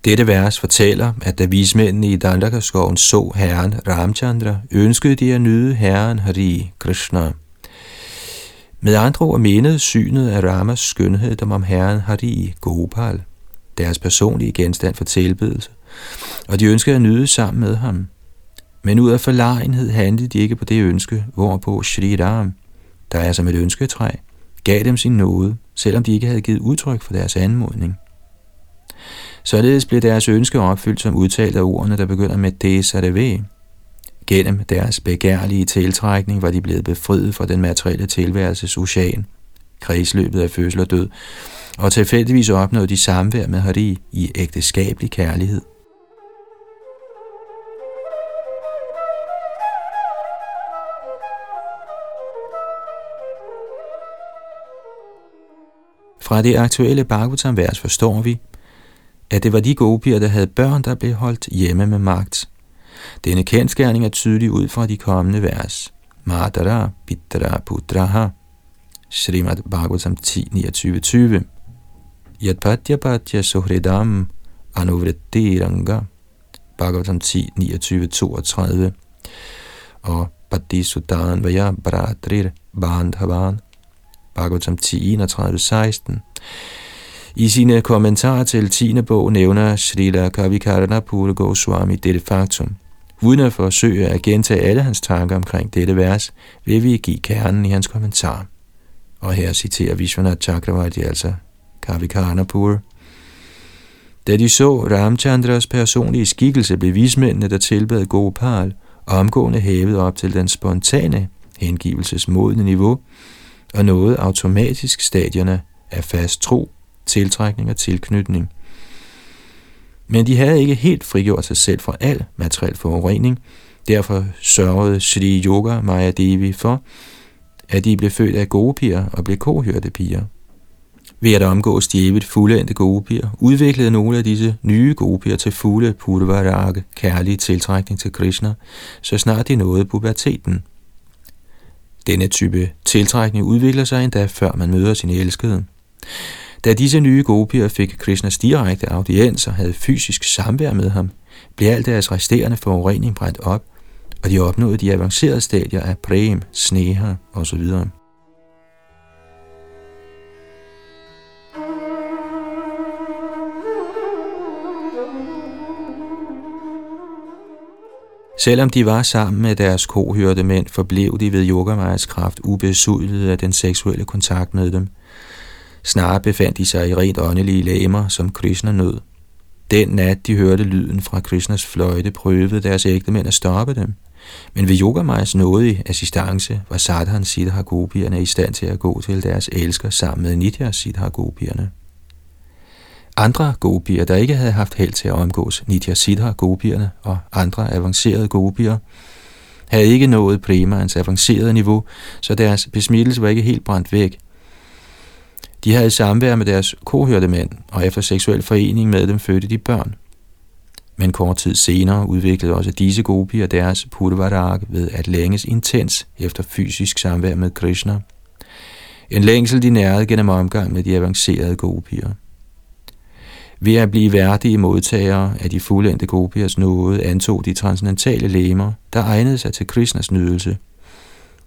Dette vers fortæller, at da vismændene i Dandakaskoven så herren Ramchandra, ønskede de at nyde herren Hari Krishna. Med andre ord mindede synet af Ramas skønhed dem om herren Hari Gopal, deres personlige genstand for tilbedelse, og de ønskede at nyde sammen med ham. Men ud af forlegenhed handlede de ikke på det ønske, hvorpå Shri Ram, der er som et ønsketræ, gav dem sin nåde, selvom de ikke havde givet udtryk for deres anmodning. Således blev deres ønske opfyldt som udtalt af ordene, der begynder med Desareve. Gennem deres begærlige tiltrækning var de blevet befriet fra den materielle tilværelses ocean, kredsløbet af fødsel og død, og tilfældigvis opnåede de samvær med Hari i ægteskabelig kærlighed. Fra det aktuelle Bhagavatam-vers forstår vi, at det var de gopier, der havde børn, der blev holdt hjemme med magt. Denne kendskærning er tydelig ud fra de kommende vers. Madara Pitra Putraha Srimad Bhagavatam 10, 29, 20 Yat Patya Patya Suhridam Anuvritti Ranga Bhagavatam 10, 29, 32 og Pati Sudan Vaya Bratrir Bandhavan Bhagavatam 10, 31, 16 i sine kommentarer til 10. bog nævner Srila Kavikarana Pura Goswami dette faktum. Uden at forsøge at gentage alle hans tanker omkring dette vers, vil vi give kernen i hans kommentar. Og her citerer Vishwanath Chakravarti altså Kavikarnapur. Da de så Ramchandras personlige skikkelse, blev vismændene, der tilbad Gopal, omgående hævet op til den spontane hengivelsesmodne niveau, og nåede automatisk stadierne af fast tro tiltrækning og tilknytning. Men de havde ikke helt frigjort sig selv fra al materiel forurening, derfor sørgede Sri Yoga Maya Devi for, at de blev født af gode piger og blev kohørte piger. Ved at omgås de evigt fuldendte gode piger, udviklede nogle af disse nye gode piger til fulde purvarage, kærlig tiltrækning til Krishna, så snart de nåede puberteten. Denne type tiltrækning udvikler sig endda før man møder sin elskede. Da disse nye gopier fik Krishnas direkte audiens og havde fysisk samvær med ham, blev alt deres resterende forurening brændt op, og de opnåede de avancerede stadier af prem, sneha osv. Selvom de var sammen med deres kohørte mænd, forblev de ved Yogamajas kraft ubesudlet af den seksuelle kontakt med dem – Snarere befandt de sig i rent åndelige læmer, som Krishna nød. Den nat, de hørte lyden fra Krishnas fløjte, prøvede deres ægtemænd at stoppe dem. Men ved Yogamajas nådige assistance var Sadhan Siddha Gopierne i stand til at gå til deres elsker sammen med Nitya Siddha Gopierne. Andre gopier, der ikke havde haft held til at omgås Nitya Siddha gopierne og andre avancerede gopier, havde ikke nået primaens avancerede niveau, så deres besmittelse var ikke helt brændt væk. De havde samvær med deres kohørte mænd, og efter seksuel forening med dem fødte de børn. Men kort tid senere udviklede også disse gopier deres purvarak ved at længes intens efter fysisk samvær med Krishna. En længsel de nærede gennem omgang med de avancerede gopier. Ved at blive værdige modtagere af de fuldendte gopiers nåde, antog de transcendentale lemmer, der egnede sig til Krishnas nydelse.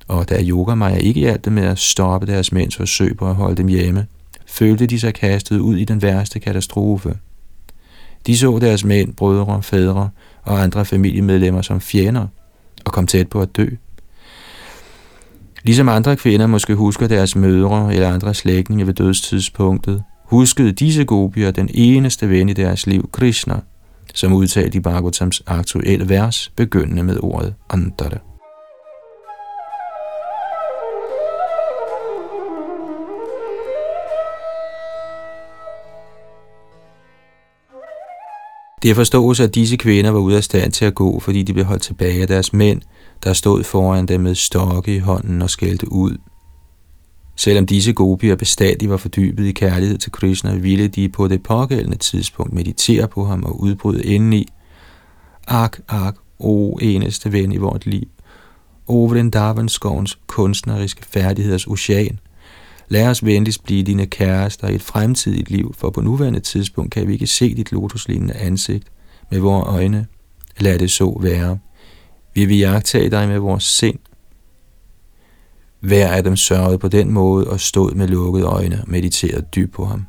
Og da Yogamaya ikke hjalp dem med at stoppe deres mænds forsøg på at holde dem hjemme, følte de sig kastet ud i den værste katastrofe. De så deres mænd, brødre, fædre og andre familiemedlemmer som fjender og kom tæt på at dø. Ligesom andre kvinder måske husker deres mødre eller andre slægtninge ved dødstidspunktet, huskede disse gopier den eneste ven i deres liv, Krishna, som udtalte i Bhagavatams aktuelle vers, begyndende med ordet Antara. Det forstås, at disse kvinder var ude af stand til at gå, fordi de blev holdt tilbage af deres mænd, der stod foran dem med stokke i hånden og skældte ud. Selvom disse gopier bestandig var fordybet i kærlighed til Krishna, ville de på det pågældende tidspunkt meditere på ham og udbryde indeni. Ak, ak, o eneste ven i vort liv. O Vrindavans kunstneriske færdigheders ocean. Lad os venligst blive dine kærester i et fremtidigt liv, for på nuværende tidspunkt kan vi ikke se dit lotuslignende ansigt med vores øjne. Lad det så være. Vi vil jagtage dig med vores sind. Hver af dem sørgede på den måde og stod med lukkede øjne og mediterede dybt på ham.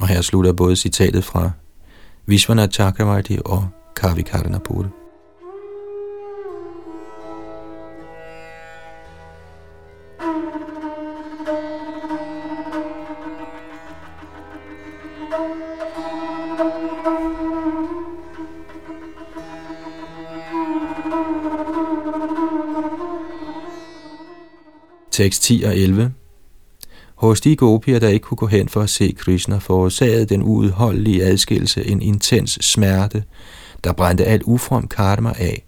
Og her slutter både citatet fra Vishwanath Chakravarti og Kavi Tekst 10 og 11 Hos de gopier, der ikke kunne gå hen for at se Krishna, forårsagede den uudholdelige adskillelse en intens smerte, der brændte alt ufrom karma af.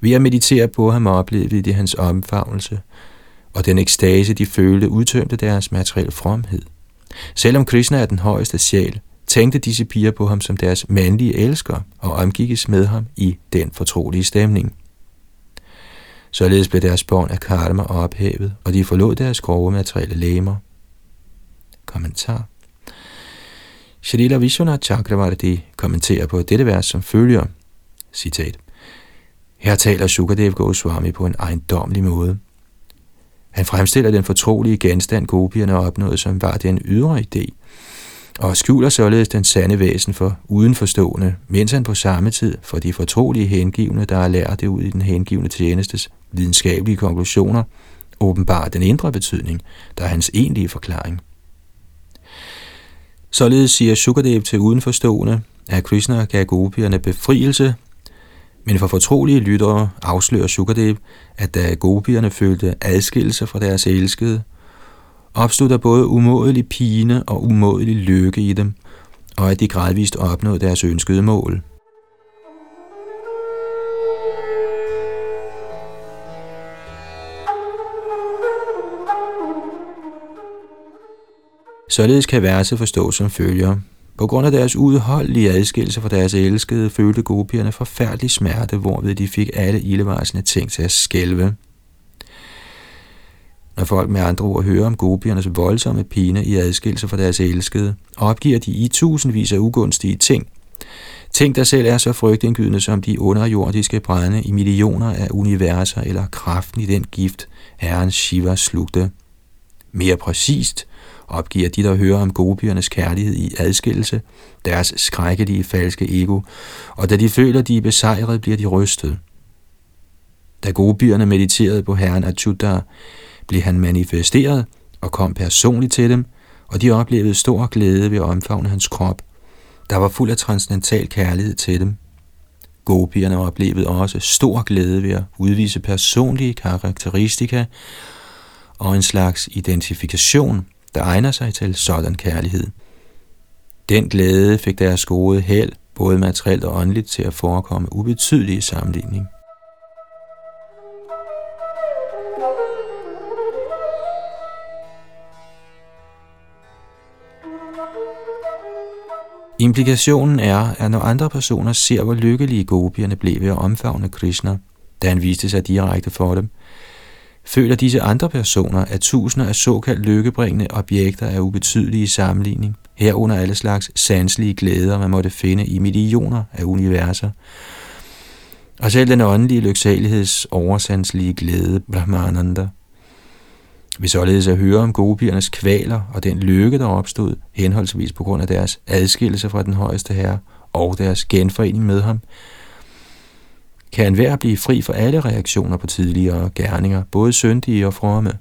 Ved at meditere på ham oplevede de hans omfavnelse, og den ekstase, de følte, udtømte deres materielle fromhed. Selvom Krishna er den højeste sjæl, tænkte disse piger på ham som deres mandlige elsker og omgikkes med ham i den fortrolige stemning. Således blev deres bånd af karma ophævet, og de forlod deres grove materielle læmer. Kommentar Shalila Vishwanath Chakravarti kommenterer på dette vers som følger, citat, Her taler Sukadev Goswami på en ejendomlig måde. Han fremstiller den fortrolige genstand, gopierne opnåede, som var den ydre idé, og skjuler således den sande væsen for udenforstående, mens han på samme tid for de fortrolige hengivne, der er lært det ud i den hengivne tjenestes videnskabelige konklusioner, åbenbart den indre betydning, der er hans egentlige forklaring. Således siger Sukadev til udenforstående, at Krishna gav gopierne befrielse, men for fortrolige lyttere afslører Sukadev, at da gopierne følte adskillelse fra deres elskede, opstod der både umådelig pine og umådelig lykke i dem, og at de gradvist opnåede deres ønskede mål. Således kan verset forstås som følger. På grund af deres udholdelige adskillelse fra deres elskede, følte gopierne forfærdelig smerte, hvorved de fik alle ildevarsende ting til at skælve. Når folk med andre ord hører om gopiernes voldsomme pine i adskillelse fra deres elskede, opgiver de i tusindvis af ugunstige ting. Ting, der selv er så frygtindgydende som de underjordiske brænde i millioner af universer eller kraften i den gift, Herren Shiva slugte. Mere præcist opgiver de, der hører om gopiernes kærlighed i adskillelse, deres skrækkelige falske ego, og da de føler, de er besejret, bliver de rystet. Da gopierne mediterede på herren Achyuta, blev han manifesteret og kom personligt til dem, og de oplevede stor glæde ved at omfavne hans krop, der var fuld af transcendental kærlighed til dem. Gopierne oplevede også stor glæde ved at udvise personlige karakteristika og en slags identifikation, der egner sig til sådan kærlighed. Den glæde fik deres gode held, både materielt og åndeligt, til at forekomme ubetydelige sammenligning. Implikationen er, at når andre personer ser, hvor lykkelige gopierne blev ved at omfavne Krishna, da han viste sig direkte for dem, føler disse andre personer, at tusinder af såkaldt lykkebringende objekter er ubetydelige i sammenligning, herunder alle slags sanselige glæder, man måtte finde i millioner af universer, og selv den åndelige lyksaligheds oversanselige glæde, Brahmananda. Vi således at høre om gopiernes kvaler og den lykke, der opstod, henholdsvis på grund af deres adskillelse fra den højeste herre og deres genforening med ham, kan enhver blive fri for alle reaktioner på tidligere gerninger, både syndige og fromme.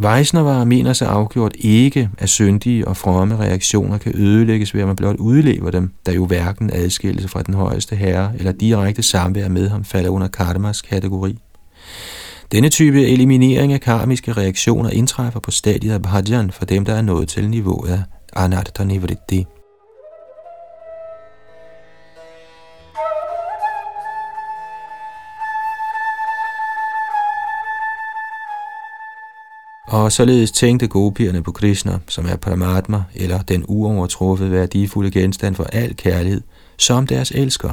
Weisner mener sig afgjort ikke, at syndige og fromme reaktioner kan ødelægges ved, at man blot udlever dem, da jo hverken adskillelse fra den højeste herre eller direkte samvær med ham falder under karmas kategori. Denne type eliminering af karmiske reaktioner indtræffer på stadiet af bhajan for dem, der er nået til niveauet af anatta nivritti. Og således tænkte gopierne på Krishna, som er Paramatma, eller den uovertruffet værdifulde genstand for al kærlighed, som deres elsker.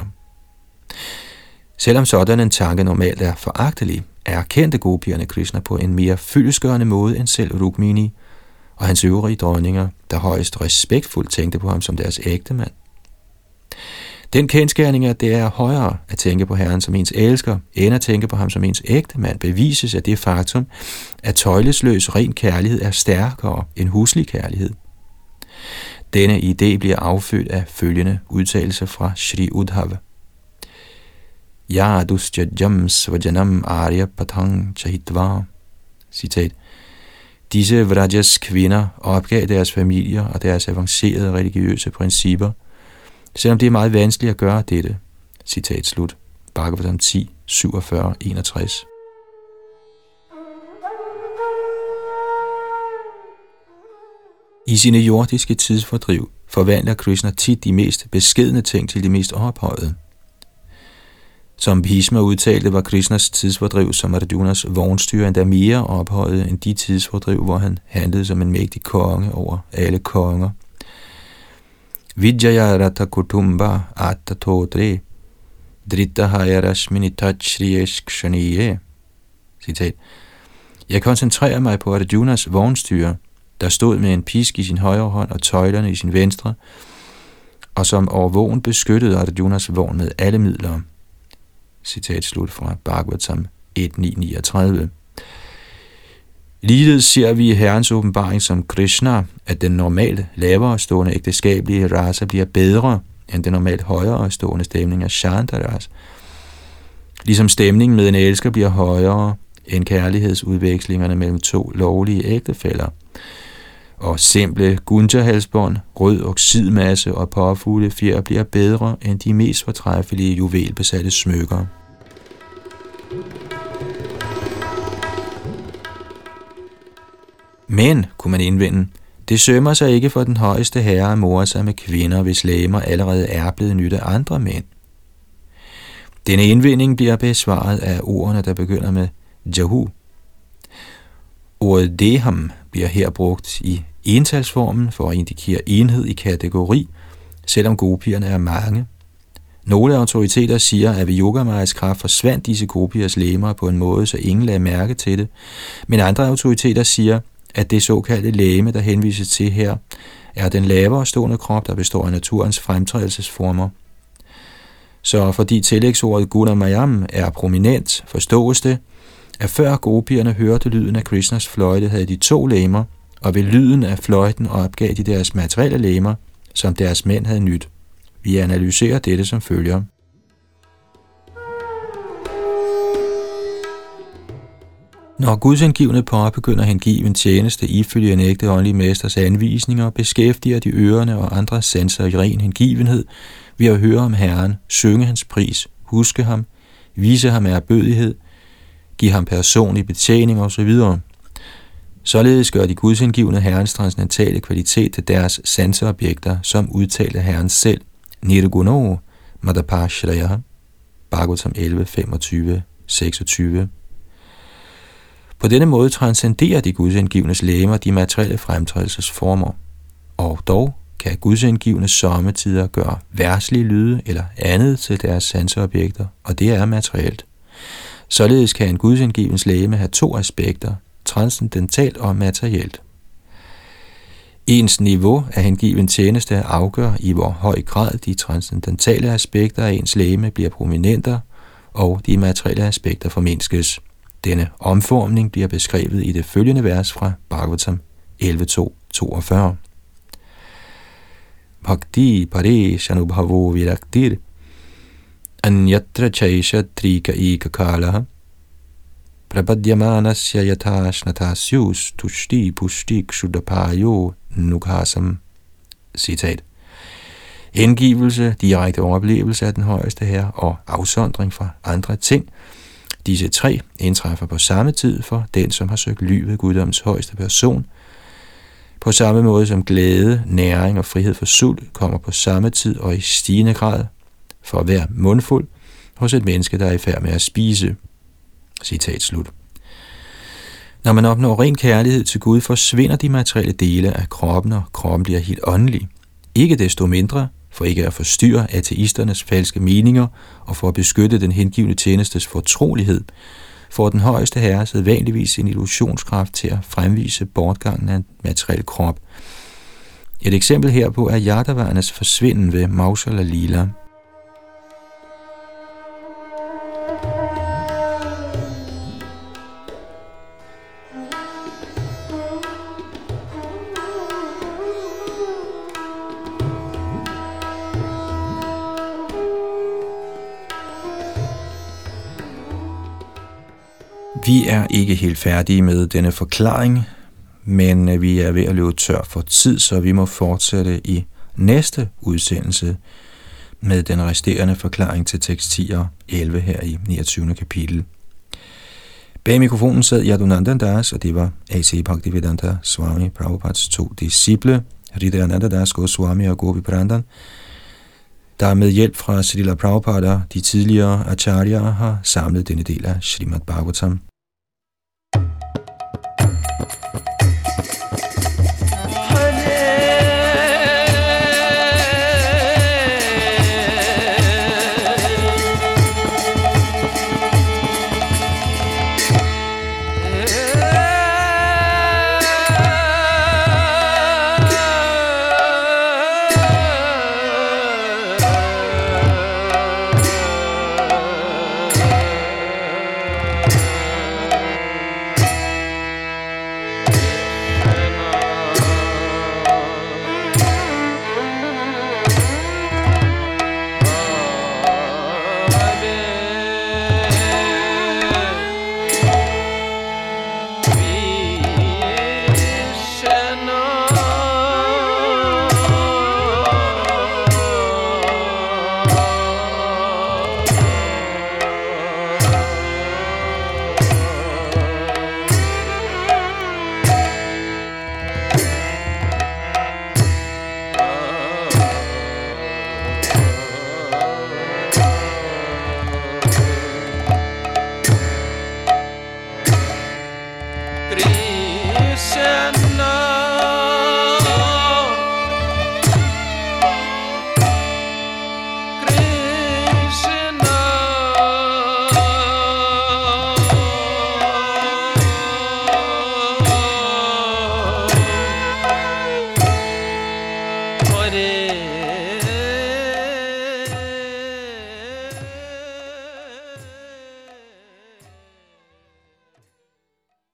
Selvom sådan en tanke normalt er foragtelig, erkendte gopierne Krishna på en mere fyldesgørende måde end selv Rukmini og hans øvrige dronninger, der højst respektfuldt tænkte på ham som deres ægte mand. Den kendskærning, at det er højere at tænke på Herren som ens elsker, end at tænke på ham som ens ægte mand, bevises af det faktum, at tøjlesløs ren kærlighed er stærkere end huslig kærlighed. Denne idé bliver affødt af følgende udtalelse fra Sri Udhava. Yadusya jams vajanam arya patang chahitva. Citat. Disse vrajas kvinder opgav deres familier og deres avancerede religiøse principper – selvom det er meget vanskeligt at gøre dette. Citat slut. Bhagavatam 10, 47, 61. I sine jordiske tidsfordriv forvandler Krishna tit de mest beskedne ting til de mest ophøjede. Som Bhishma udtalte, var Krishnas tidsfordriv som Arjunas vognstyre endda mere ophøjet end de tidsfordriv, hvor han handlede som en mægtig konge over alle konger. Vijaya Ratha Kutumba Atta Todre Dritta Hayarashmini Tachriyesh Citat. Jeg koncentrerer mig på Arjunas vognstyre, der stod med en pisk i sin højre hånd og tøjlerne i sin venstre, og som overvågen beskyttede Arjunas vogn med alle midler. Citat slut fra Bhagavatam 1.9.39. Ligeledes ser vi i Herrens åbenbaring som Krishna, at den normale, lavere stående ægteskabelige rasa bliver bedre end den normalt højere stående stemning af Shantaras. Ligesom stemningen med en elsker bliver højere end kærlighedsudvekslingerne mellem to lovlige ægtefæller. Og simple gunterhalsbånd, rød oxidmasse og påfugle fjer bliver bedre end de mest fortræffelige juvelbesatte smykker. Men, kunne man indvende, det sømmer sig ikke for den højeste herre at more sig med kvinder, hvis læmer allerede er blevet nyt af andre mænd. Denne indvending bliver besvaret af ordene, der begynder med Jahu. Ordet deham bliver her brugt i entalsformen for at indikere enhed i kategori, selvom gopierne er mange. Nogle autoriteter siger, at ved Yogamajas kraft forsvandt disse gopiers lemmer på en måde, så ingen lagde mærke til det, men andre autoriteter siger, at det såkaldte læme, der henvises til her, er den lavere stående krop, der består af naturens fremtrædelsesformer. Så fordi tillægsordet Gunamayam er prominent, forstås det, at før gopierne hørte lyden af Krishnas fløjte, havde de to læmer, og ved lyden af fløjten opgav de deres materielle læmer, som deres mænd havde nyt. Vi analyserer dette som følger. Når gudsindgivende påbegynder hengive tjeneste ifølge en ægte åndelig mesters anvisninger, beskæftiger de ørerne og andre sanser i ren hengivenhed ved at høre om Herren, synge hans pris, huske ham, vise ham erbødighed, give ham personlig betjening osv. Således gør de gudsindgivende herrens transcendentale kvalitet til deres sanseobjekter, som udtalte herren selv. Nirguno Madapashraya, Bhagavatam 11, 25, 26. På denne måde transcenderer de gudsindgivnes læmer de materielle fremtrædelsesformer. Og dog kan gudsindgivende sommetider gøre værslige lyde eller andet til deres sanseobjekter, og det er materielt. Således kan en gudsindgivens læme have to aspekter, transcendentalt og materielt. Ens niveau af hengiven tjeneste afgør i hvor høj grad de transcendentale aspekter af ens læme bliver prominenter, og de materielle aspekter formindskes. Denne omformning bliver beskrevet i det følgende vers fra Bhagavatam 11.2.42. Bhakti pare shanubhavo viraktir anyatra chaisha trika ika kalaha prabadyamanasya yatashnatasjus tushti pushti kshudapayo nukhasam. Citat. Hengivelse, direkte overlevelse af den højeste herre og afsondring fra andre ting. Disse tre indtræffer på samme tid for den, som har søgt ly ved guddoms højeste person. På samme måde som glæde, næring og frihed for sult kommer på samme tid og i stigende grad for hver mundfuld hos et menneske, der er i færd med at spise. Citat slut. Når man opnår ren kærlighed til Gud, forsvinder de materielle dele af kroppen, og kroppen bliver helt åndelig. Ikke desto mindre, for ikke at forstyrre ateisternes falske meninger og for at beskytte den hengivne tjenestes fortrolighed, får den højeste herre sædvanligvis en illusionskraft til at fremvise bortgangen af en materiel krop. Et eksempel herpå er Yadavarnes forsvinden ved Mausala Lila, Vi er ikke helt færdige med denne forklaring, men øh, vi er ved at løbe tør for tid, så vi må fortsætte i næste udsendelse med den resterende forklaring til tekst 10 og 11 her i 29. kapitel. Bag mikrofonen sad Yadunandan Das, og det var A.C. Bhaktivedanta Swami Prabhupads to disciple, Hridayananda Das Goswami og Gopi Brandan, der med hjælp fra Srila Prabhupada, de tidligere acharya, har samlet denne del af Srimad Bhagavatam.